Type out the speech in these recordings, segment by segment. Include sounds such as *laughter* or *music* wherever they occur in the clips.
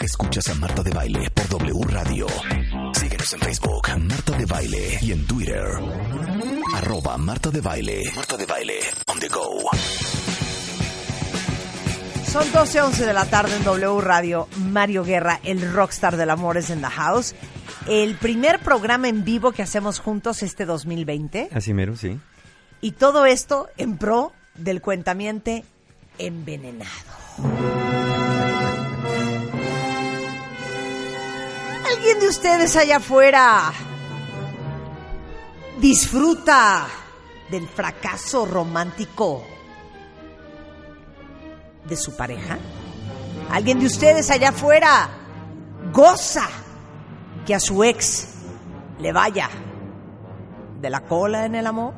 Escuchas a Marta de Baile por W Radio. Síguenos en Facebook, Marta de Baile. Y en Twitter, arroba Marta de Baile. Marta de Baile, on the go. Son 12, 11 de la tarde en W Radio. Mario Guerra, el rockstar del amor, es en the house. El primer programa en vivo que hacemos juntos este 2020. Así mero, sí. Y todo esto en pro del cuentamiente envenenado. ¿Alguien de ustedes allá afuera disfruta del fracaso romántico de su pareja? ¿Alguien de ustedes allá afuera goza que a su ex le vaya de la cola en el amor?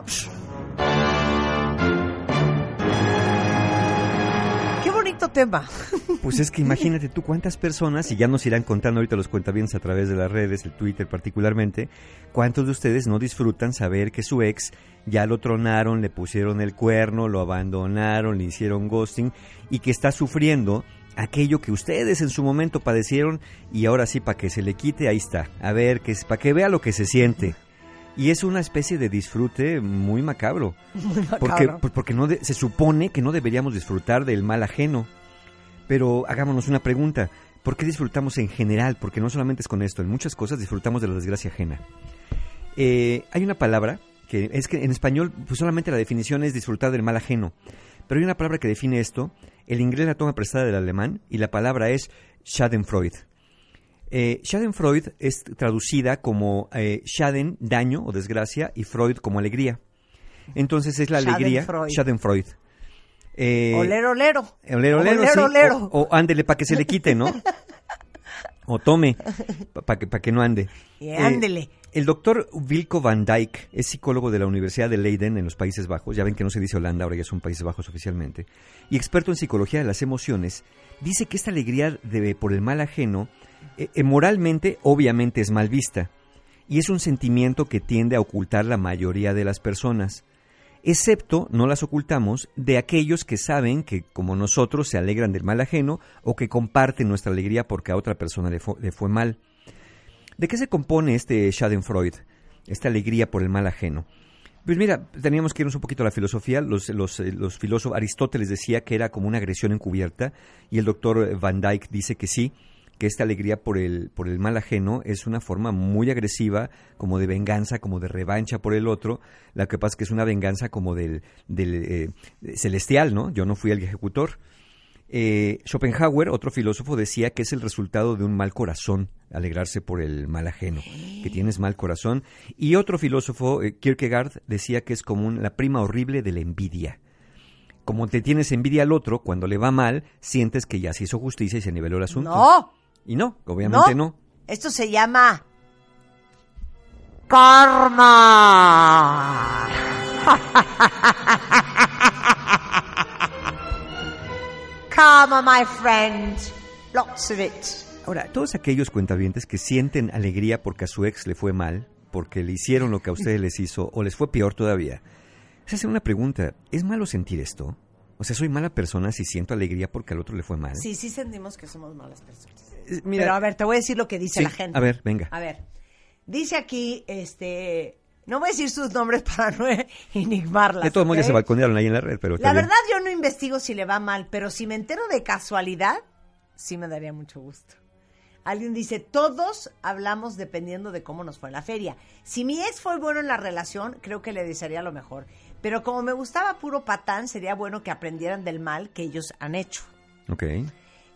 Bonito tema. *laughs* Pues es que imagínate tú cuántas personas, y ya nos irán contando ahorita los cuentavientes a través de las redes, el Twitter particularmente, cuántos de ustedes no disfrutan saber que su ex ya lo tronaron, le pusieron el cuerno, lo abandonaron, le hicieron ghosting y que está sufriendo aquello que ustedes en su momento padecieron y ahora sí para que se le quite, ahí está. A ver, que para que vea lo que se siente. Y es una especie de disfrute muy macabro. Muy macabro. Porque, porque no de- se supone que no deberíamos disfrutar del mal ajeno. Pero hagámonos una pregunta. ¿Por qué disfrutamos en general? Porque no solamente es con esto, en muchas cosas disfrutamos de la desgracia ajena. Eh, hay una palabra que es que en español pues solamente la definición es disfrutar del mal ajeno. Pero hay una palabra que define esto. El inglés la toma prestada del alemán y la palabra es Schadenfreude. Eh, Schadenfreude es traducida como eh, Schaden, daño o desgracia, y Freud como alegría. Entonces es la alegría. Schadenfreude. Schadenfreude. Eh, olero, olero. Olero, olero, Olero, sí. olero. O, o ándele para que se le quite, ¿no? *laughs* o tome, para que, pa' que no ande. Y Eh, ándele. el doctor Wilco van Dijk es psicólogo de la Universidad de Leiden en los Países Bajos. Ya ven que no se dice Holanda, ahora ya son Países Bajos oficialmente. Y experto en psicología de las emociones, dice que esta alegría de, por el mal ajeno, eh, eh, moralmente, obviamente es mal vista. Y es un sentimiento que tiende a ocultar la mayoría de las personas excepto no las ocultamos de aquellos que saben que como nosotros se alegran del mal ajeno o que comparten nuestra alegría porque a otra persona le, fu- le fue mal. ¿De qué se compone este Schadenfreude, esta alegría por el mal ajeno? Pues mira, teníamos que irnos un poquito a la filosofía. Los, los, eh, los filósofos, Aristóteles decía que era como una agresión encubierta y el doctor Van Dyck dice que sí, que esta alegría por el, por el mal ajeno es una forma muy agresiva, como de venganza, como de revancha por el otro. Lo que pasa es que es una venganza como del, del eh, celestial, ¿no? Yo no fui el ejecutor. Eh, Schopenhauer, otro filósofo, decía que es el resultado de un mal corazón, alegrarse por el mal ajeno, que tienes mal corazón. Y otro filósofo, eh, Kierkegaard, decía que es como la prima horrible de la envidia. Como te tienes envidia al otro, cuando le va mal, sientes que ya se hizo justicia y se niveló el asunto. No, Y no, obviamente no. no. Esto se llama karma. karma, my friend. Lots of it. Ahora, todos aquellos cuentavientes que sienten alegría porque a su ex le fue mal, porque le hicieron lo que a ustedes les hizo, o les fue peor todavía, se hacen una pregunta, ¿es malo sentir esto? O sea, ¿soy mala persona si siento alegría porque al otro le fue mal? Sí, sí sentimos que somos malas personas. Mira, Pero a ver, te voy a decir lo que dice sí, la gente. a ver, venga. A ver, dice aquí, este, no voy a decir sus nombres *laughs* para no enigmarlas. de todos modos se balconearon ahí en la red, pero La bien. verdad yo no investigo si le va mal, pero si me entero de casualidad, sí me daría mucho gusto. Alguien dice, todos hablamos dependiendo de cómo nos fue en la feria. Si mi ex fue bueno en la relación, creo que le desearía lo mejor. Pero como me gustaba puro patán, sería bueno que aprendieran del mal que ellos han hecho. Ok.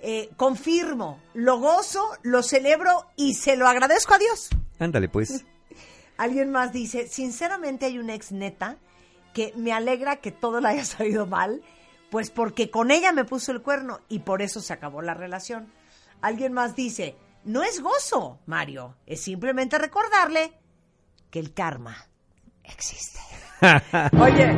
Eh, confirmo, lo gozo, lo celebro y se lo agradezco a Dios. Ándale, pues. *laughs* Alguien más dice, sinceramente hay una ex neta que me alegra que todo le haya salido mal, pues porque con ella me puso el cuerno y por eso se acabó la relación. Alguien más dice, no es gozo, Mario, es simplemente recordarle que el karma existe. *laughs* Oye,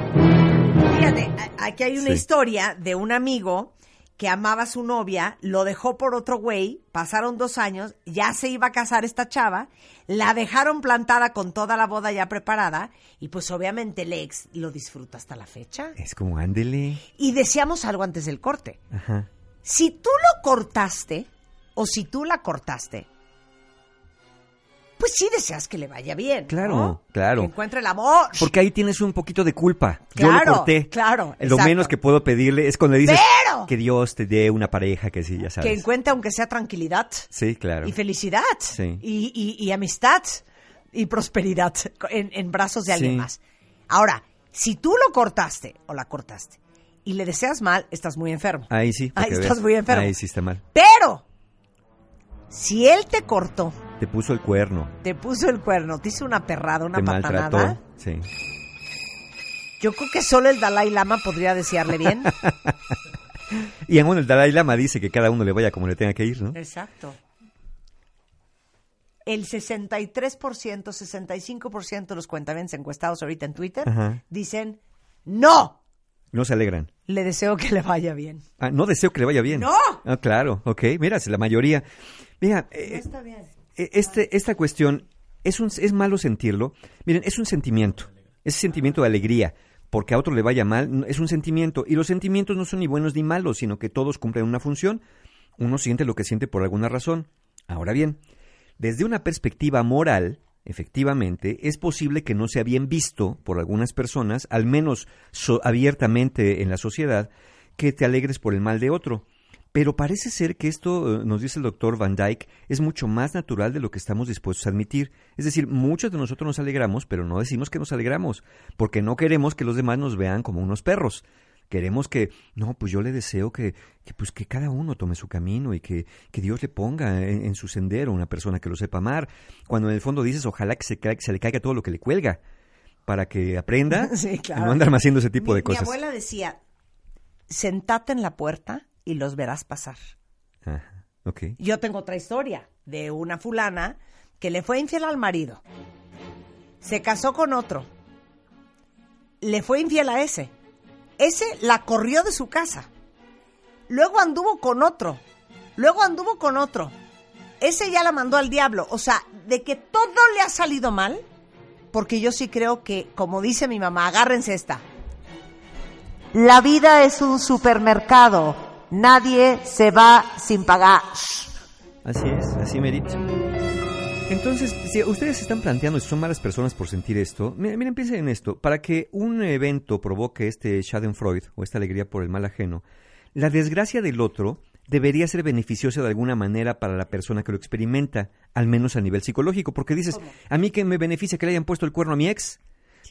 fíjate, aquí hay una Sí. historia de un amigo que amaba a su novia, lo dejó por otro güey, pasaron dos años, ya se iba a casar esta chava, la dejaron plantada con toda la boda ya preparada y pues obviamente el ex lo disfruta hasta la fecha. Es como, ándele. Y decíamos algo antes del corte. Ajá. Si tú lo cortaste, o si tú la cortaste, pues sí deseas que le vaya bien. Claro, ¿no? claro. Que encuentre el amor. Porque ahí tienes un poquito de culpa. Yo Claro, lo corté. claro, Lo exacto. menos que puedo pedirle es cuando le dices Pero- que Dios te dé una pareja que sí, ya sabes. que encuentre aunque sea tranquilidad Sí, claro. y felicidad Sí. y, y- y amistad y prosperidad en, en brazos de alguien Sí. más. Ahora, si tú lo cortaste o la cortaste y le deseas mal, estás muy enfermo. Ahí sí. Ahí estás muy enfermo. Ahí sí está mal. Pero, si él te cortó, Te puso el cuerno. te puso el cuerno, te hizo una perrada, una te patanada, maltrató. Sí. yo creo que solo el Dalai Lama podría desearle bien. *laughs* Y en bueno, el Dalai Lama dice que cada uno le vaya como le tenga que ir, ¿no? Exacto. El 63%, 65% de los cuentavientes encuestados ahorita en Twitter Ajá. dicen, no, No se alegran. le deseo que le vaya bien. Ah, no deseo que le vaya bien. ¡No! Ah, claro, ok. Mira, la mayoría. Mira, eh, está bien. Eh, este, esta cuestión es, un, es malo sentirlo. Miren, es un sentimiento. Es sentimiento de alegría. Porque a otro le vaya mal, es un sentimiento. Y los sentimientos no son ni buenos ni malos, sino que todos cumplen una función. Uno siente lo que siente por alguna razón. Ahora bien, desde una perspectiva moral, efectivamente, es posible que no sea bien visto por algunas personas, al menos so- abiertamente en la sociedad, que te alegres por el mal de otro. Pero parece ser que esto, eh, nos dice el doctor Van Dyke, es mucho más natural de lo que estamos dispuestos a admitir. Es decir, muchos de nosotros nos alegramos, pero no decimos que nos alegramos, porque no queremos que los demás nos vean como unos perros. Queremos que, no, pues yo le deseo que, que, pues que cada uno tome su camino y que, que Dios le ponga en, en su sendero una persona que lo sepa amar. Cuando en el fondo dices, ojalá que se, que se le caiga todo lo que le cuelga, para que aprenda *laughs* Sí, y no andar haciendo ese tipo mi, de cosas. Mi abuela decía, sentate en la puerta y los verás pasar. Ajá, ok. Yo tengo otra historia de una fulana que le fue infiel al marido. Se casó con otro. Le fue infiel a ese. Ese la corrió de su casa. Luego anduvo con otro. Luego anduvo con otro. Ese ya la mandó al diablo. O sea, de que todo le ha salido mal. Porque yo sí creo que, como dice mi mamá, agárrense esta. La vida es un supermercado. Nadie se va sin pagar. Así es, así merito. Entonces, si ustedes se están planteando si son malas personas por sentir esto, miren, miren, piensen en esto. Para que un evento provoque este Schadenfreude o esta alegría por el mal ajeno, la desgracia del otro debería ser beneficiosa de alguna manera para la persona que lo experimenta, al menos a nivel psicológico, porque dices, a mí que me beneficia que le hayan puesto el cuerno a mi ex,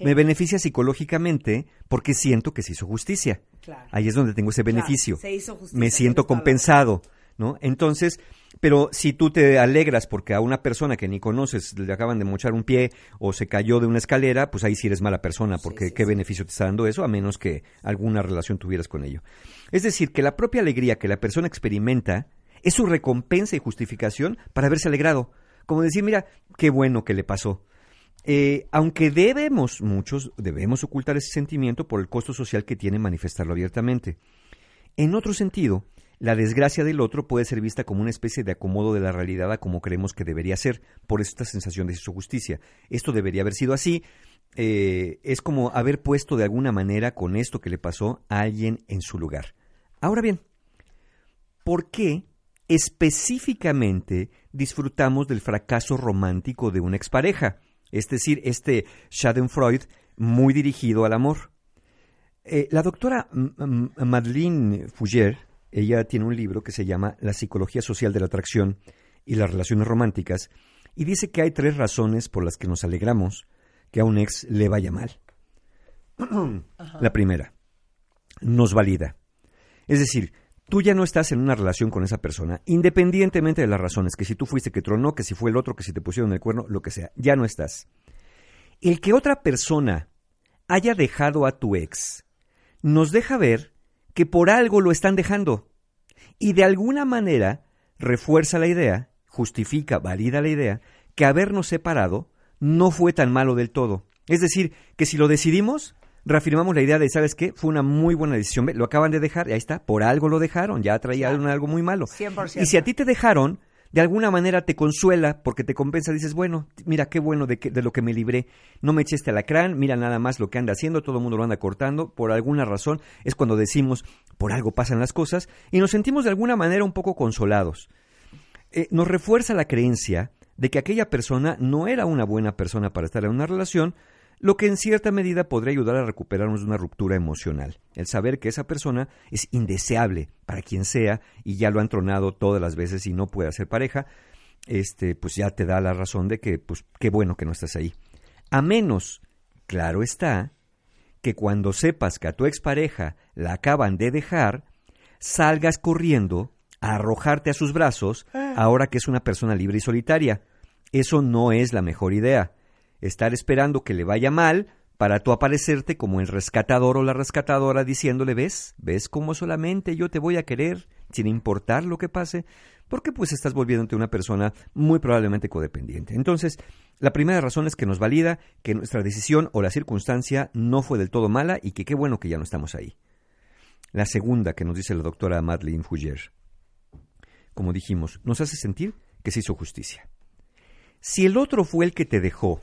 me beneficia psicológicamente porque siento que se hizo justicia. Claro. Ahí es donde tengo ese beneficio. se hizo justicia, me siento compensado, ¿no? Entonces, pero si tú te alegras porque a una persona que ni conoces le acaban de mochar un pie o se cayó de una escalera, pues ahí sí eres mala persona, porque qué beneficio te está dando eso, a menos que alguna relación tuvieras con ello. Es decir, que la propia alegría que la persona experimenta es su recompensa y justificación para haberse alegrado. Como decir, mira, qué bueno que le pasó. Eh, aunque debemos, muchos debemos ocultar ese sentimiento por el costo social que tiene manifestarlo abiertamente. En otro sentido, la desgracia del otro puede ser vista como una especie de acomodo de la realidad a como creemos que debería ser, por esta sensación de justicia. Esto debería haber sido así. eh, es como haber puesto de alguna manera con esto que le pasó a alguien en su lugar. Ahora bien, ¿por qué específicamente disfrutamos del fracaso romántico de una expareja? Es decir, este Schadenfreude muy dirigido al amor. Eh, la doctora Madeleine Fugger, ella tiene un libro que se llama La psicología social de la atracción y las relaciones románticas, y dice que hay tres razones por las que nos alegramos que a un ex le vaya mal. *clears throat* La primera, nos valida. Es decir, tú ya no estás en una relación con esa persona, independientemente de las razones, que si tú fuiste que tronó, que si fue el otro, que si te pusieron el cuerno, lo que sea, ya no estás. El que otra persona haya dejado a tu ex nos deja ver que por algo lo están dejando y de alguna manera refuerza la idea, justifica, valida la idea, que habernos separado no fue tan malo del todo. Es decir, que si lo decidimos, reafirmamos la idea de, ¿sabes qué? Fue una muy buena decisión, lo acaban de dejar, y ahí está, por algo lo dejaron, ya traía algo muy malo. 100%. Y si a ti te dejaron, de alguna manera te consuela porque te compensa, dices, bueno, mira qué bueno de, que- de lo que me libré, no me eché este alacrán, mira nada más lo que anda haciendo, todo el mundo lo anda cortando, por alguna razón es cuando decimos, por algo pasan las cosas, y nos sentimos de alguna manera un poco consolados. eh, nos refuerza la creencia de que aquella persona no era una buena persona para estar en una relación, lo que en cierta medida podría ayudar a recuperarnos de una ruptura emocional. El saber que esa persona es indeseable para quien sea y ya lo han tronado todas las veces y no puede hacer pareja, este, pues ya te da la razón de que, pues, qué bueno que no estás ahí. A menos, claro está, que cuando sepas que a tu expareja la acaban de dejar, salgas corriendo a arrojarte a sus brazos ahora que es una persona libre y solitaria. Eso no es la mejor idea. Estar esperando que le vaya mal para tú aparecerte como el rescatador o la rescatadora diciéndole, ves, ves cómo solamente yo te voy a querer sin importar lo que pase, porque pues estás volviéndote una persona muy probablemente codependiente. Entonces, la primera razón es que nos valida que nuestra decisión o la circunstancia no fue del todo mala y que qué bueno que ya no estamos ahí. La segunda que nos dice la doctora Madeleine Fouger, como dijimos, nos hace sentir que se hizo justicia. Si el otro fue el que te dejó,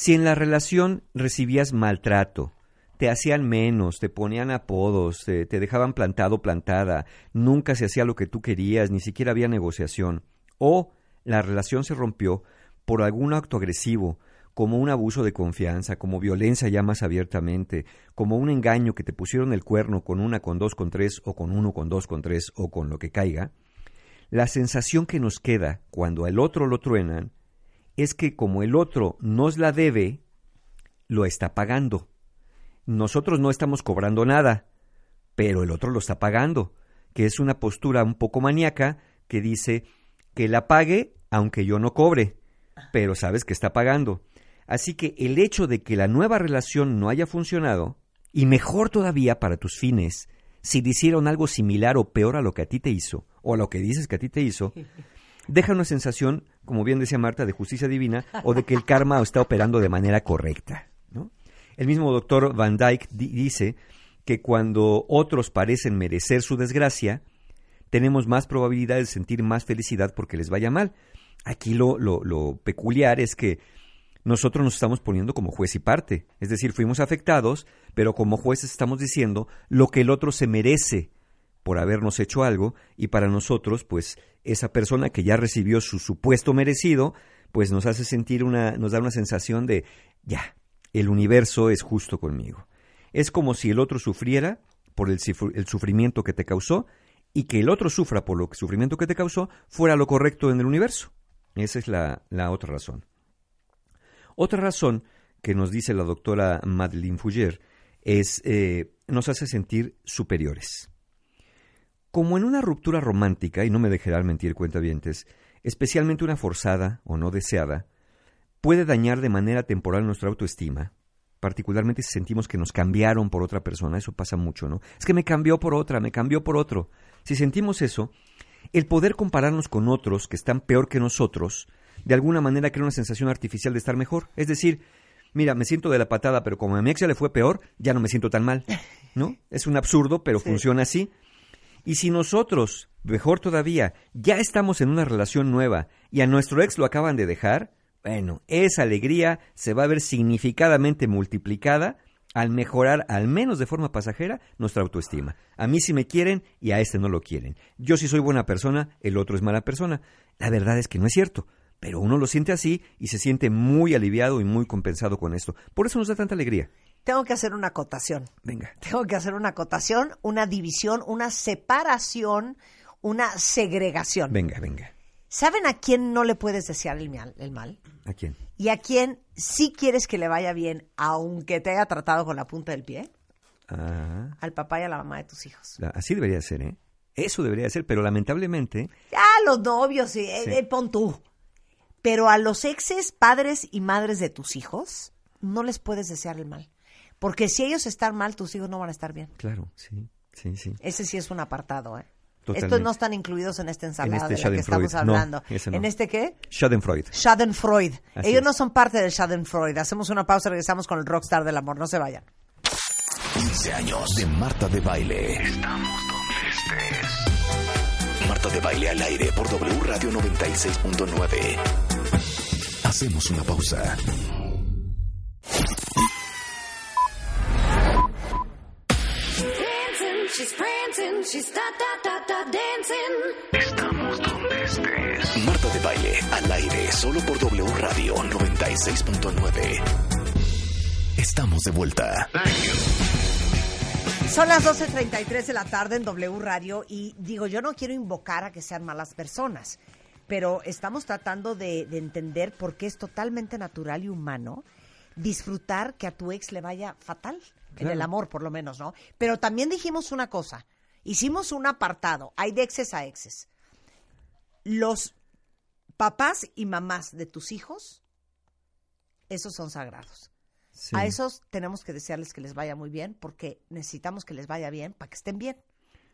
si en la relación recibías maltrato, te hacían menos, te ponían apodos, te, te dejaban plantado, plantada, nunca se hacía lo que tú querías, ni siquiera había negociación, o la relación se rompió por algún acto agresivo, como un abuso de confianza, como violencia ya más abiertamente, como un engaño que te pusieron el cuerno con una, con dos, con tres, o con uno, con dos, con tres, o con lo que caiga, la sensación que nos queda cuando al otro lo truenan es que como el otro nos la debe, lo está pagando. Nosotros no estamos cobrando nada, pero el otro lo está pagando, que es una postura un poco maníaca que dice que la pague aunque yo no cobre, pero sabes que está pagando. Así que el hecho de que la nueva relación no haya funcionado, y mejor todavía para tus fines, si hicieron algo similar o peor a lo que a ti te hizo, o a lo que dices que a ti te hizo, *laughs* deja una sensación, como bien decía Marta, de justicia divina o de que el karma está operando de manera correcta. El mismo doctor Van Dyke dice que cuando otros parecen merecer su desgracia, tenemos más probabilidad de sentir más felicidad porque les vaya mal. Aquí lo, lo, lo peculiar es que nosotros nos estamos poniendo como juez y parte. Es decir, fuimos afectados, pero como jueces estamos diciendo lo que el otro se merece por habernos hecho algo y para nosotros, pues esa persona que ya recibió su supuesto merecido, pues nos hace sentir una, nos da una sensación de, ya, el universo es justo conmigo. Es como si el otro sufriera por el, sufrimiento que te causó y que el otro sufra por el sufrimiento que te causó fuera lo correcto en el universo. Esa es la, la otra razón. Otra razón que nos dice la doctora Madeleine Fouger es eh, nos hace sentir superiores. Como en una ruptura romántica, y no me dejarán mentir cuentavientes, especialmente una forzada o no deseada, puede dañar de manera temporal nuestra autoestima, particularmente si sentimos que nos cambiaron por otra persona, eso pasa mucho, ¿no? Es que me cambió por otra, me cambió por otro. Si sentimos eso, el poder compararnos con otros que están peor que nosotros de alguna manera crea una sensación artificial de estar mejor. Es decir, mira, me siento de la patada, pero como a mi ex ya le fue peor, ya no me siento tan mal. ¿No? *laughs* Es un absurdo, pero funciona así. Y si nosotros, mejor todavía, ya estamos en una relación nueva y a nuestro ex lo acaban de dejar, bueno, esa alegría se va a ver significadamente multiplicada al mejorar, al menos de forma pasajera, nuestra autoestima. A mí sí me quieren y a este no lo quieren. Yo sí soy buena persona, el otro es mala persona. La verdad es que no es cierto. Pero uno lo siente así y se siente muy aliviado y muy compensado con esto. Por eso nos da tanta alegría. Tengo que hacer una acotación. Venga. Tengo que hacer una acotación, una división, una separación, una segregación. Venga, venga. ¿Saben a quién no le puedes desear el mal? El mal? ¿A quién? ¿Y a quién sí quieres que le vaya bien, aunque te haya tratado con la punta del pie? Ah, Al papá y a la mamá de tus hijos. la- así debería ser, ¿eh? Eso debería ser, pero lamentablemente, Ya, los novios, sí, eh, Sí. eh, pon tú. Pero a los exes, padres y madres de tus hijos, no les puedes desear el mal. Porque si ellos están mal, tus hijos no van a estar bien. claro, sí, sí, sí. Ese sí es un apartado, ¿eh? Totalmente. Estos no están incluidos en esta ensalada este de la que estamos No, hablando. ese no. ¿En este qué? Schadenfreude. Schadenfreude. Así Ellos es. no son parte del Schadenfreude. Hacemos una pausa y regresamos con el rockstar del amor. No se vayan. 15 años de Marta de Baile. Estamos donde estés. Marta de Baile al aire por W Radio 96.9. Hacemos una pausa. Dancing. Estamos donde estés. estés. Marta de Baile, al aire, solo por W Radio 96.9. Estamos de vuelta. Son las 12.33 de la tarde en W Radio y digo, yo no quiero invocar a que sean malas personas, pero estamos tratando de, de entender por qué es totalmente natural y humano disfrutar que a tu ex le vaya fatal, en Claro. el amor por lo menos, ¿no? Pero también dijimos una cosa, hicimos un apartado, hay de exes a exes. Los papás y mamás de tus hijos, esos son sagrados. Sí. A esos tenemos que desearles que les vaya muy bien porque necesitamos que les vaya bien para que estén bien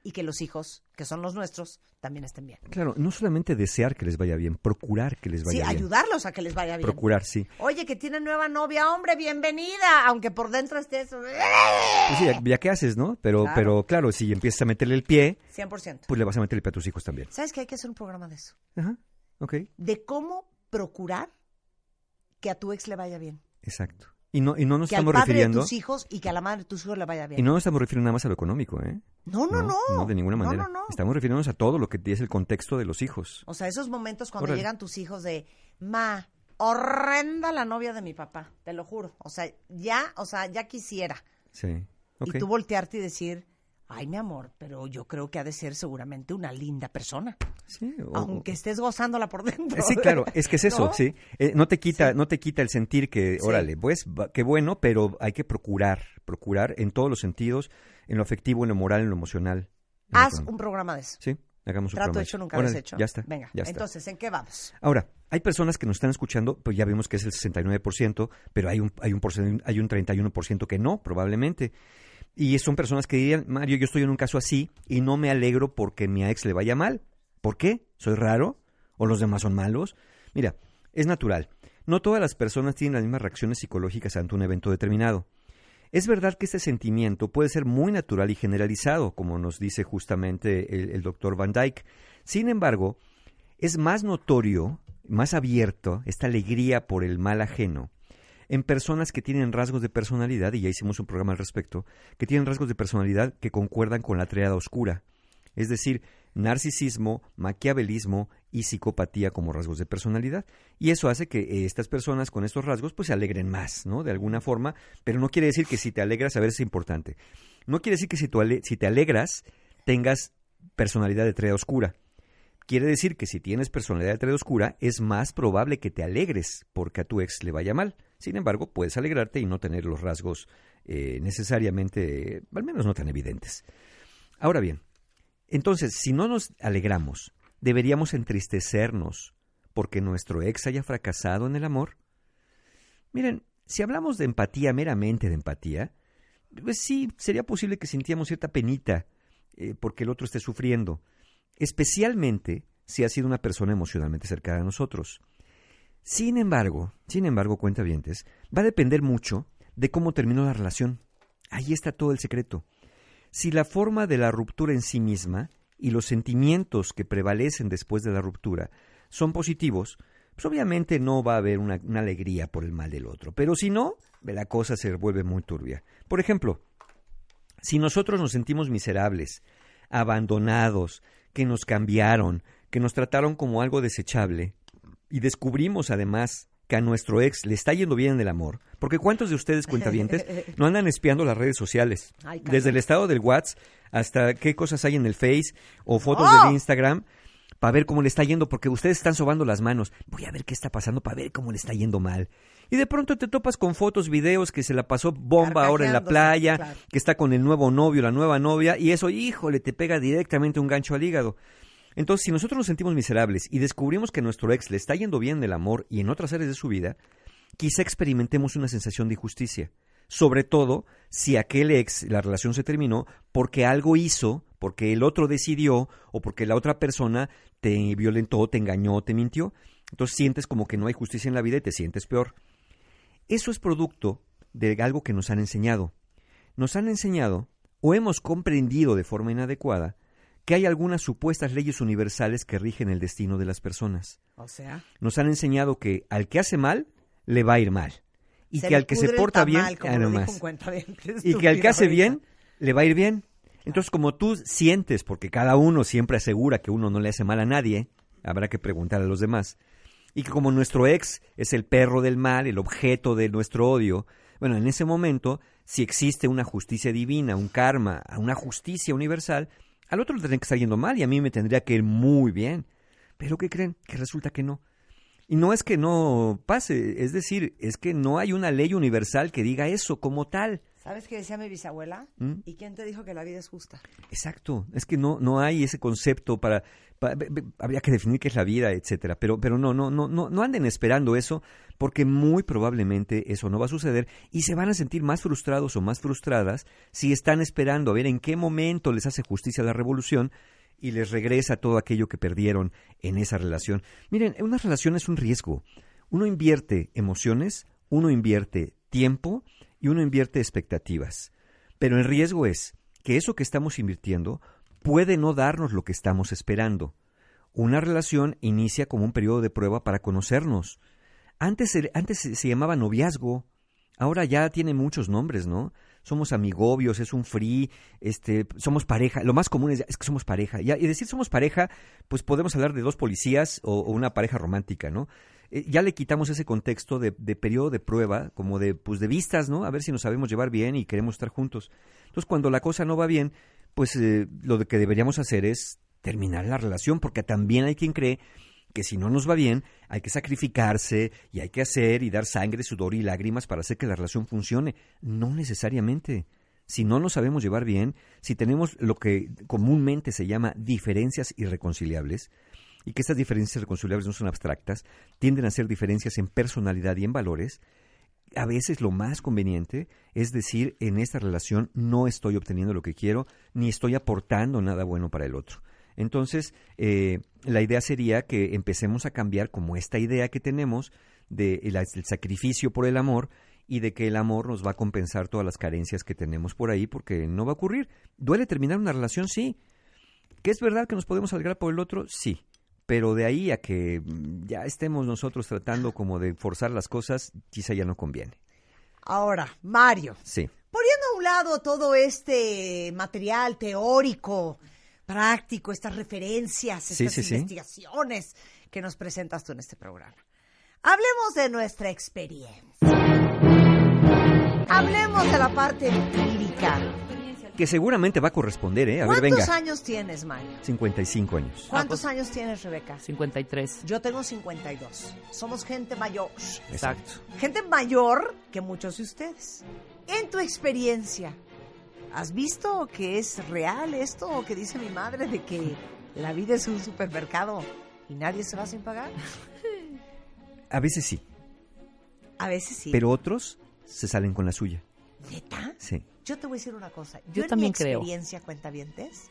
y que los hijos, que son los nuestros, también estén bien. Claro, no solamente desear que les vaya bien, procurar que les Sí, vaya bien. ayudarlos a que les vaya bien. Procurar, sí. Oye, que tiene nueva novia, hombre, bienvenida, aunque por dentro estés Pues sí, ya, ya qué haces, ¿no? Pero Claro. pero claro, si empiezas a meterle el pie, 100%. pues le vas a meter el pie a tus hijos también. ¿Sabes que hay que hacer un programa de eso? Ajá, ok, De cómo procurar que a tu ex le vaya bien. exacto. Y no, y no nos Que al estamos padre de refiriendo... tus hijos y que a la madre de tus hijos le vaya bien. Y no nos estamos refiriendo nada más a lo económico, ¿eh? no, no, no. No, de ninguna No, manera. no, no. Estamos refiriéndonos a todo lo que es el contexto de los hijos. O sea, esos momentos cuando Órale. llegan tus hijos de, ma, horrenda la novia de mi papá, te lo juro. O sea, ya, o sea, ya quisiera. Sí. ok. Y tú voltearte y decir, ay, mi amor, pero yo creo que ha de ser seguramente una linda persona. Sí, o- Aunque estés gozándola por dentro. Sí, claro, es que es *laughs* eso, ¿No? sí. Eh, no te quita, no te quita el sentir que, órale, pues, qué bueno, pero hay que procurar, procurar en todos los sentidos, en lo afectivo, en lo moral, en lo emocional. en Haz un programa de eso. Sí, hagamos un Trato programa. hecho, nunca Órale, hecho. Ya está. Venga, ya está. entonces, ¿en qué vamos? Ahora, hay personas que nos están escuchando, pues ya vimos que es el 69%, pero hay un, hay un, hay un 31% que no, probablemente. Y son personas que dirían, Mario, yo estoy en un caso así y no me alegro porque mi ex le vaya mal. ¿Por qué? ¿Soy raro? ¿O los demás son malos? Mira, es natural. No todas las personas tienen las mismas reacciones psicológicas ante un evento determinado. Es verdad que este sentimiento puede ser muy natural y generalizado, como nos dice justamente el, el doctor Van Dyke. Sin embargo, es más notorio, más abierto, esta alegría por el mal ajeno en personas que tienen rasgos de personalidad, y ya hicimos un programa al respecto, que tienen rasgos de personalidad que concuerdan con la triada oscura, es decir, narcisismo, maquiavelismo y psicopatía como rasgos de personalidad. Y eso hace que eh, estas personas con estos rasgos pues se alegren más, ¿no? De alguna forma, pero no quiere decir que si te alegras, a ver, es importante. No quiere decir que si, si te alegras tengas personalidad de triada oscura. Quiere decir que si tienes personalidad de triada oscura, es más probable que te alegres porque a tu ex le vaya mal. Sin embargo, puedes alegrarte y no tener los rasgos eh, necesariamente, al menos no tan evidentes. Ahora bien, entonces, si no nos alegramos, ¿deberíamos entristecernos porque nuestro ex haya fracasado en el amor? Miren, si hablamos de empatía, meramente de empatía, pues sí, sería posible que sintiéramos cierta penita eh, porque el otro esté sufriendo, especialmente si ha sido una persona emocionalmente cercana a nosotros. Sin embargo, sin embargo, cuentavientes, va a depender mucho de cómo terminó la relación. Ahí está todo el secreto. Si la forma de la ruptura en sí misma y los sentimientos que prevalecen después de la ruptura son positivos, pues obviamente no va a haber una, una alegría por el mal del otro. Pero si no, la cosa se vuelve muy turbia. Por ejemplo, si nosotros nos sentimos miserables, abandonados, que nos cambiaron, que nos trataron como algo desechable, y descubrimos además que a nuestro ex le está yendo bien en el amor, porque ¿cuántos de ustedes cuentavientes *laughs* no andan espiando las redes sociales? Ay. Desde el estado del WhatsApp hasta qué cosas hay en el Face o fotos ¡Oh! del Instagram para ver cómo le está yendo, porque ustedes están sobando las manos. Voy a ver qué está pasando para ver cómo le está yendo mal. Y de pronto te topas con fotos, videos que se la pasó bomba ahora en la playa, claro. que está con el nuevo novio, la nueva novia, y eso, híjole, te pega directamente un gancho al hígado. Entonces, si nosotros nos sentimos miserables y descubrimos que nuestro ex le está yendo bien en el amor y en otras áreas de su vida, quizá experimentemos una sensación de injusticia. Sobre todo si aquel ex, la relación se terminó porque algo hizo, porque el otro decidió o porque la otra persona te violentó, te engañó, te mintió. Entonces sientes como que no hay justicia en la vida y te sientes peor. Eso es producto de algo que nos han enseñado. Nos han enseñado o hemos comprendido de forma inadecuada que hay algunas supuestas leyes universales que rigen el destino de las personas. O sea, Nos han enseñado que al que hace mal, le va a ir mal. Y se que al que se porta bien, como y que al que hace bien, le va a ir bien. Entonces, como tú sientes, porque cada uno siempre asegura que uno no le hace mal a nadie, habrá que preguntar a los demás. Y que como nuestro ex es el perro del mal, el objeto de nuestro odio, bueno, en ese momento, si existe una justicia divina, un karma, una justicia universal, al otro le tendría que estar yendo mal y a mí me tendría que ir muy bien. Pero ¿qué creen? Que resulta que no. Y no es que no pase, es decir, es que no hay una ley universal que diga eso como tal. ¿Sabes qué decía mi bisabuela? ¿Mm? ¿Y quién te dijo que la vida es justa? Exacto, es que no, no hay ese concepto para, pa- be- be- habría que definir qué es la vida, etcétera, pero, pero no, no, no, no, no anden esperando eso, porque muy probablemente eso no va a suceder y se van a sentir más frustrados o más frustradas si están esperando a ver en qué momento les hace justicia la revolución y les regresa todo aquello que perdieron en esa relación. Miren, una relación es un riesgo. Uno invierte emociones, uno invierte tiempo y uno invierte expectativas. Pero el riesgo es que eso que estamos invirtiendo puede no darnos lo que estamos esperando. Una relación inicia como un periodo de prueba para conocernos. Antes, antes se, llamaba noviazgo, ahora ya tiene muchos nombres, ¿no? Somos amigobios, es un free, este, somos pareja. Lo más común es, que somos pareja. Y, y decir somos pareja, pues podemos hablar de dos policías o, o una pareja romántica, ¿no? Eh, ya le quitamos ese contexto de, de periodo de prueba, como de, pues de vistas, ¿no? A ver si nos sabemos llevar bien y queremos estar juntos. Entonces, cuando la cosa no va bien, pues eh, lo que deberíamos hacer es terminar la relación, porque también hay quien cree que si no nos va bien, hay que sacrificarse y hay que hacer y dar sangre, sudor y lágrimas para hacer que la relación funcione. No necesariamente. Si no nos sabemos llevar bien, si tenemos lo que comúnmente se llama diferencias irreconciliables, y que estas diferencias irreconciliables no son abstractas, tienden a ser diferencias en personalidad y en valores, a veces lo más conveniente es decir, en esta relación no estoy obteniendo lo que quiero, ni estoy aportando nada bueno para el otro. Entonces, eh, la idea sería que empecemos a cambiar como esta idea que tenemos de el, el sacrificio por el amor y de que el amor nos va a compensar todas las carencias que tenemos por ahí, porque no va a ocurrir. ¿Duele terminar una relación? Sí. ¿Que es verdad que nos podemos alegrar por el otro? Sí. Pero de ahí a que mm, ya estemos nosotros tratando como de forzar las cosas, quizá ya no conviene. Ahora, Mario, Sí. poniendo a un lado todo este material teórico, práctico, estas referencias, estas sí, sí. investigaciones que nos presentas tú en este programa. Hablemos de nuestra experiencia. Hablemos de la parte empírica. Que seguramente va a corresponder, ¿eh? A ver, ¿Cuántos venga. años tienes, Mario? 55 años. ¿Cuántos Ah, años tienes, Rebeca? 53. Yo tengo 52. Somos gente mayor. Exacto. Gente mayor que muchos de ustedes. En tu experiencia, ¿has visto que es real esto que dice mi madre de que la vida es un supermercado y nadie se va sin pagar? A veces sí, A veces sí. pero otros se salen con la suya. ¿Neta? Sí. Yo te voy a decir una cosa. Yo, Yo en también mi creo. experiencia, cuentavientes,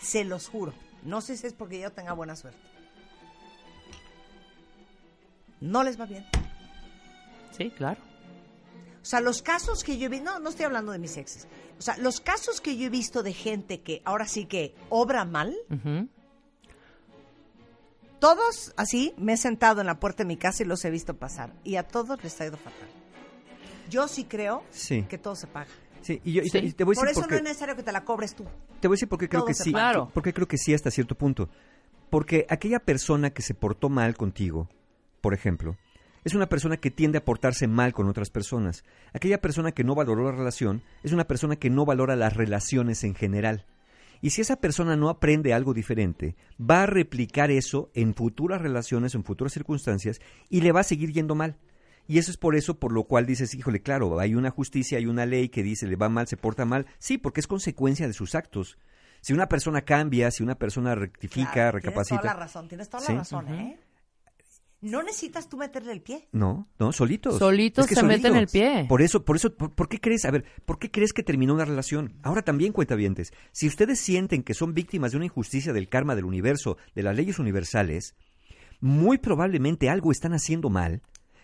se los juro. No sé si es porque yo tenga buena suerte. No les va bien. Sí, claro. O sea, los casos que yo he visto, no, no estoy hablando de mis exes. O sea, los casos que yo he visto de gente que ahora sí que obra mal, todos así me he sentado en la puerta de mi casa y los he visto pasar. Y a todos les ha ido fatal. Yo sí creo Sí. que todo se paga. Sí, y, yo, y te, Sí. y te voy a Por decir eso por no es necesario que te la cobres tú. Te voy a decir por qué creo Todo que sí. Claro. Porque creo que sí hasta cierto punto. Porque aquella persona que se portó mal contigo, por ejemplo, es una persona que tiende a portarse mal con otras personas. Aquella persona que no valoró la relación es una persona que no valora las relaciones en general. Y si esa persona no aprende algo diferente, va a replicar eso en futuras relaciones, en futuras circunstancias, y le va a seguir yendo mal. Y eso es por eso por lo cual dices, híjole, claro, hay una justicia, hay una ley que dice le va mal, se porta mal. Sí, porque es consecuencia de sus actos. Si una persona cambia, si una persona rectifica, Claro, recapacita. Tienes toda la razón, tienes toda Sí. la razón, ¿eh? No necesitas tú meterle el pie. No, no, solitos. Solitos se meten el pie. Por eso, por eso, por, por qué crees? A ver, ¿por qué crees que terminó una relación? Ahora también cuentavientes. Si ustedes sienten que son víctimas de una injusticia del karma del universo, de las leyes universales, muy probablemente algo están haciendo mal,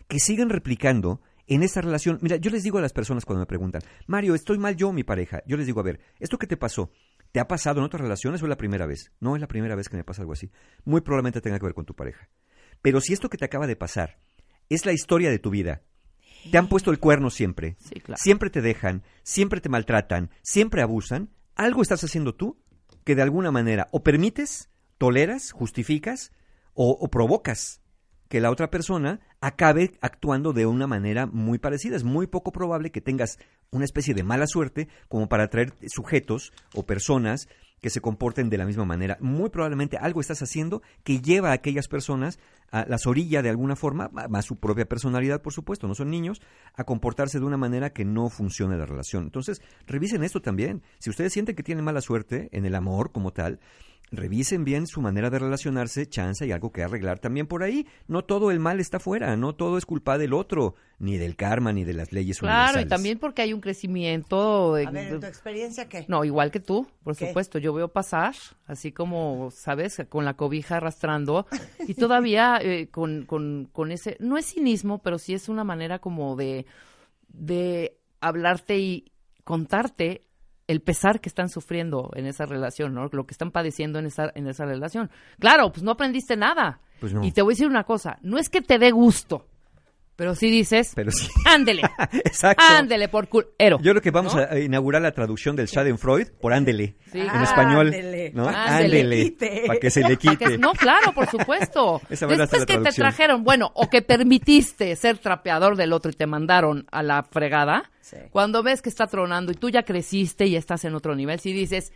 que siguen replicando en esa relación. Mira, yo les digo a las personas cuando me preguntan, Mario, estoy mal yo, mi pareja. Yo les digo, a ver, ¿esto qué te pasó? ¿Te ha pasado en otras relaciones o es la primera vez? No es la primera vez que me pasa algo así. Muy probablemente tenga que ver con tu pareja. Pero si esto que te acaba de pasar es la historia de tu vida, te han puesto el cuerno siempre, Sí, claro. siempre te dejan, siempre te maltratan, siempre abusan, algo estás haciendo tú que de alguna manera o permites, toleras, justificas, o, provocas que la otra persona acabe actuando de una manera muy parecida. Es muy poco probable que tengas una especie de mala suerte como para atraer sujetos o personas que se comporten de la misma manera. Muy probablemente algo estás haciendo que lleva a aquellas personas a las orillas de alguna forma, más su propia personalidad, por supuesto, no son niños, a comportarse de una manera que no funcione la relación. Entonces, revisen esto también. Si ustedes sienten que tienen mala suerte en el amor como tal, revisen bien su manera de relacionarse, chance y algo que arreglar también por ahí. No todo el mal está fuera, no todo es culpa del otro, ni del karma, ni de las leyes universales. Claro, y también porque hay un crecimiento. A ver, ¿en tu experiencia qué? No, igual que tú, por supuesto. Yo veo pasar, así como, ¿sabes? Con la cobija arrastrando, *laughs* y todavía eh, con, con, con ese, no es cinismo, pero sí es una manera como de, de hablarte y contarte el pesar que están sufriendo en esa relación, ¿no? Lo que están padeciendo en esa, en esa relación. Claro, pues no aprendiste nada. Pues y te voy a decir una cosa, no es que te dé gusto, pero sí dices, pero sí. *laughs* ándele. *laughs* Exacto. Ándele por culero. Yo creo que vamos a inaugurar la traducción del Schadenfreude por ándele. Sí. En español. Ándele. ¿no? Ándele. Para que se le quite. no, claro, por supuesto. *laughs* Esa Después que te trajeron, bueno, o que permitiste ser trapeador del otro y te mandaron a la fregada, Sí. cuando ves que está tronando y tú ya creciste y estás en otro nivel, si dices,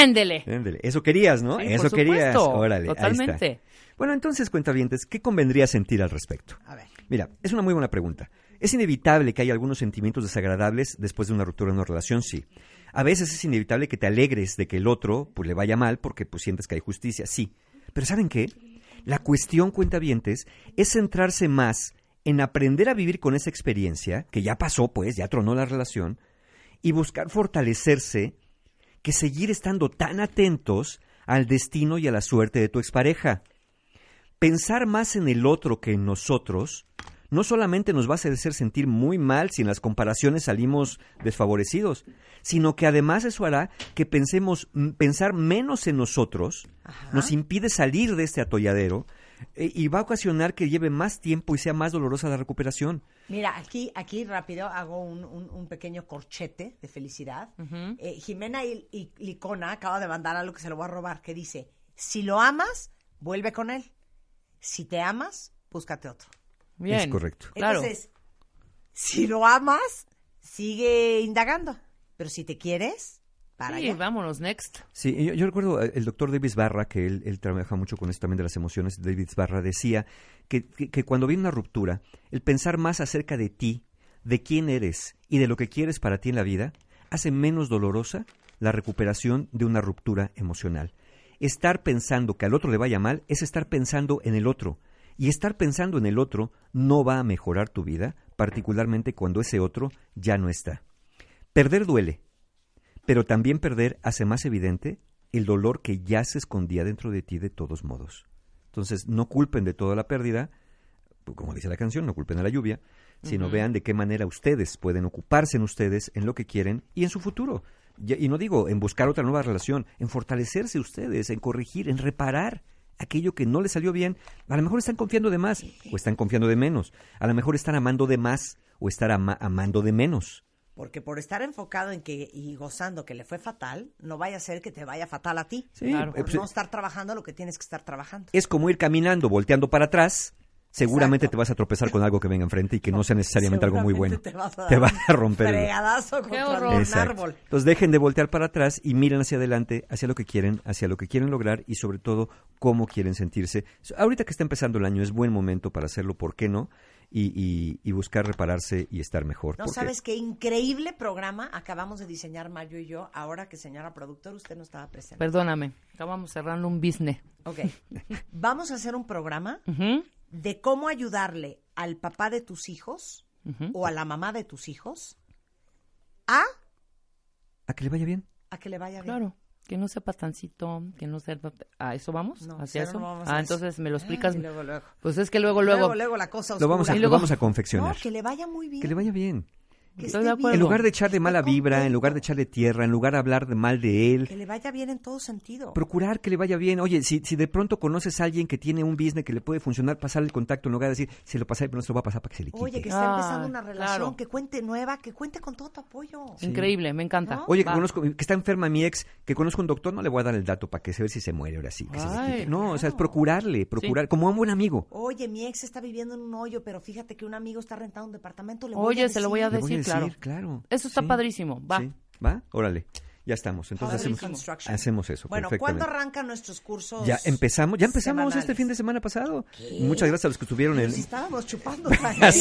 ándele. Ándele. Eso querías, ¿no? Sí, Eso por querías. Órale, ahí totalmente. está. Bueno, entonces, cuentavientes, ¿qué convendría sentir al respecto? A ver. Mira, es una muy buena pregunta. ¿Es inevitable que haya algunos sentimientos desagradables después de una ruptura en una relación? Sí. A veces es inevitable que te alegres de que el otro pues, le vaya mal porque pues, sientes que hay justicia. Sí. Pero ¿saben qué? La cuestión, cuentavientes, es centrarse más en aprender a vivir con esa experiencia, que ya pasó, pues, ya tronó la relación, y buscar fortalecerse que seguir estando tan atentos al destino y a la suerte de tu expareja. Pensar más en el otro que en nosotros no solamente nos va a hacer sentir muy mal si en las comparaciones salimos desfavorecidos, sino que además eso hará que pensemos pensar menos en nosotros, Ajá. nos impide salir de este atolladero eh, y va a ocasionar que lleve más tiempo y sea más dolorosa la recuperación. Mira, aquí, aquí rápido hago un, un- un pequeño corchete de felicidad. Eh, Jimena I- Licona acaba de mandar algo que se lo voy a robar, que dice, si lo amas, vuelve con él. Si te amas, búscate otro. Bien. Es correcto. Claro. Entonces, si lo amas, sigue indagando. Pero si te quieres, para Sí, allá. vámonos, next. Sí, yo, yo recuerdo eh, el doctor Davis Barra, que él, él trabaja mucho con esto también de las emociones, Davis Barra decía que, que- que cuando viene una ruptura, el pensar más acerca de ti, de quién eres y de lo que quieres para ti en la vida, hace menos dolorosa la recuperación de una ruptura emocional. Estar pensando que al otro le vaya mal es estar pensando en el otro. Y estar pensando en el otro no va a mejorar tu vida, particularmente cuando ese otro ya no está. Perder duele, pero también perder hace más evidente el dolor que ya se escondía dentro de ti de todos modos. Entonces, no culpen de toda la pérdida, como dice la canción, no culpen a la lluvia, sino vean de qué manera ustedes pueden ocuparse en ustedes, en lo que quieren y en su futuro. Y no digo en buscar otra nueva relación, en fortalecerse ustedes, en corregir, en reparar aquello que no les salió bien. A lo mejor están confiando de más o están confiando de menos. A lo mejor están amando de más o están ama- amando de menos. Porque por estar enfocado en que y gozando que le fue fatal, no vaya a ser que te vaya fatal a ti. Sí, Claro. eh, Por pues, no estar trabajando lo que tienes que estar trabajando. es como ir caminando, volteando para atrás. Seguramente Exacto. te vas a tropezar con algo que venga enfrente y que no sea *laughs* necesariamente algo muy bueno. Te, vas a dar Te va un a romper. el- Fregadazo contra horror. un árbol. Entonces dejen de voltear para atrás y miren hacia adelante, hacia lo que quieren, hacia lo que quieren lograr y sobre todo cómo quieren sentirse. Ahorita que está empezando el año es buen momento para hacerlo, ¿por qué no? Y, y- y buscar repararse y estar mejor. No Porque- sabes qué increíble programa acabamos de diseñar Mario y yo, ahora que señora productor usted no estaba presente. Perdóname, estábamos cerrando un business. Ok. *laughs* Vamos a hacer un programa de cómo ayudarle al papá de tus hijos o a la mamá de tus hijos a, ¿A que le vaya bien? a que le vaya bien. Claro, que no sea patancito, que no sea... ¿A eso vamos? No, ¿Hacia eso? no vamos a ah, eso. entonces me lo explicas. Y luego, luego. Pues es que luego, Luego, luego... luego, la cosa Lo vamos a, Y lo luego- vamos a confeccionar. No, que le vaya muy bien. Que le vaya bien. En lugar de echarle mala vibra, en lugar de echarle tierra, en lugar de hablar de mal de él. Que le vaya bien en todo sentido. Procurar que le vaya bien. Oye, si, si de pronto conoces a alguien que tiene un business que le puede funcionar, pasarle el contacto en lugar de decir, se lo pasaré, pero no se lo va a pasar para que se le quite. Oye, que está empezando una relación, que cuente nueva, que cuente con todo tu apoyo. Increíble, me encanta. Oye, que conozco, que está enferma mi ex, que conozco un doctor, no le voy a dar el dato para que se vea si se muere ahora sí. no, o sea, es procurarle, procurar, como un buen amigo. Oye, mi ex está viviendo en un hoyo, pero fíjate que un amigo está rentando un departamento. Le Oye, se lo voy a decir, claro. claro. Eso está padrísimo. Va. ¿Va? Órale. Ya estamos. Entonces hacemos, eso. Bueno, ¿cuándo arrancan nuestros cursos? Ya empezamos, ya empezamos este fin de semana pasado. Muchas gracias a los que estuvieron en. estábamos chupando.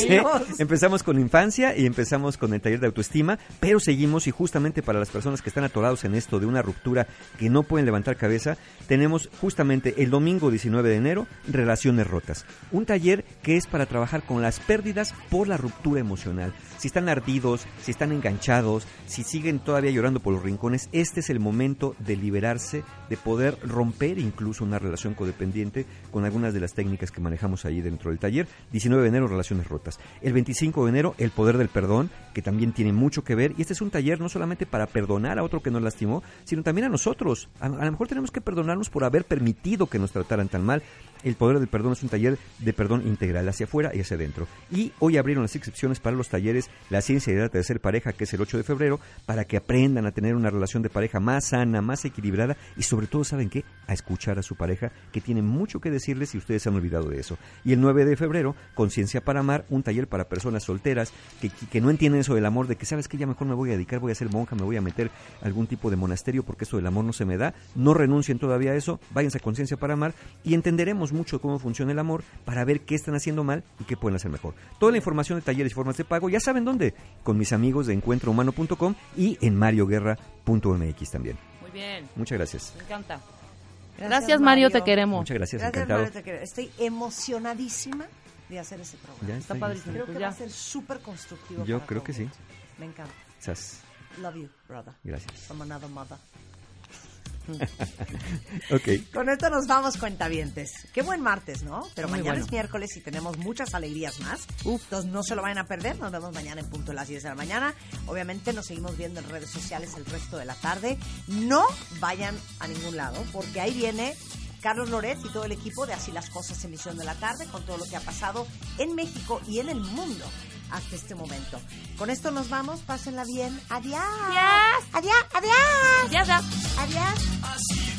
*laughs* empezamos con infancia y empezamos con el taller de autoestima, pero seguimos y justamente para las personas que están atorados en esto de una ruptura que no pueden levantar cabeza, tenemos justamente el domingo 19 de enero relaciones rotas, un taller que es para trabajar con las pérdidas por la ruptura emocional. Si están ardidos, si están enganchados, si siguen todavía llorando por los rincones este es el momento de liberarse, de poder romper incluso una relación codependiente con algunas de las técnicas que manejamos ahí dentro del taller. 19 de enero, relaciones rotas. El 25 de enero, el poder del perdón, que también tiene mucho que ver. Y este es un taller no solamente para perdonar a otro que nos lastimó, sino también a nosotros. A, lo mejor tenemos que perdonarnos por haber permitido que nos trataran tan mal. El Poder del Perdón es un taller de perdón integral hacia afuera y hacia adentro. Y hoy abrieron las inscripciones para los talleres La ciencia de de ser pareja, que es el 8 de febrero, para que aprendan a tener una relación de pareja más sana, más equilibrada y sobre todo, ¿saben qué? A escuchar a su pareja, que tiene mucho que decirles si ustedes se han olvidado de eso. Y el 9 de febrero, Conciencia para Amar, un taller para personas solteras que, que no entienden eso del amor, de que sabes que ya mejor me voy a dedicar, voy a ser monja, me voy a meter algún tipo de monasterio porque eso del amor no se me da. No renuncien todavía a eso, váyanse a Conciencia para Amar y entenderemos mucho cómo funciona el amor para ver qué están haciendo mal y qué pueden hacer mejor. Toda la información de talleres y formas de pago ya saben dónde, con mis amigos de encuentrohumano.com y en marioguerra.mx también. Muy bien. Muchas gracias. Me encanta. Gracias, Mario. te queremos. Muchas gracias, encantado. Estoy emocionadísima de hacer ese programa. está padrísimo. Creo que va a ser súper constructivo. Yo creo que sí. Me encanta. Love you, brother. Gracias. From another mother. *laughs* ok. Con esto nos vamos, cuentavientes. Qué buen martes, ¿no? Pero mañana es miércoles y tenemos muchas alegrías más. Entonces no se lo vayan a perder. Nos vemos mañana en punto a las 10 de la mañana. Obviamente nos seguimos viendo en redes sociales el resto de la tarde. No vayan a ningún lado porque ahí viene Carlos Loret y todo el equipo de Así las Cosas emisión de la tarde con todo lo que ha pasado en México y en el mundo hasta este momento. Con esto nos vamos, pásenla bien. Adiós. Adiós. Adiós. Adiós. Adiós. W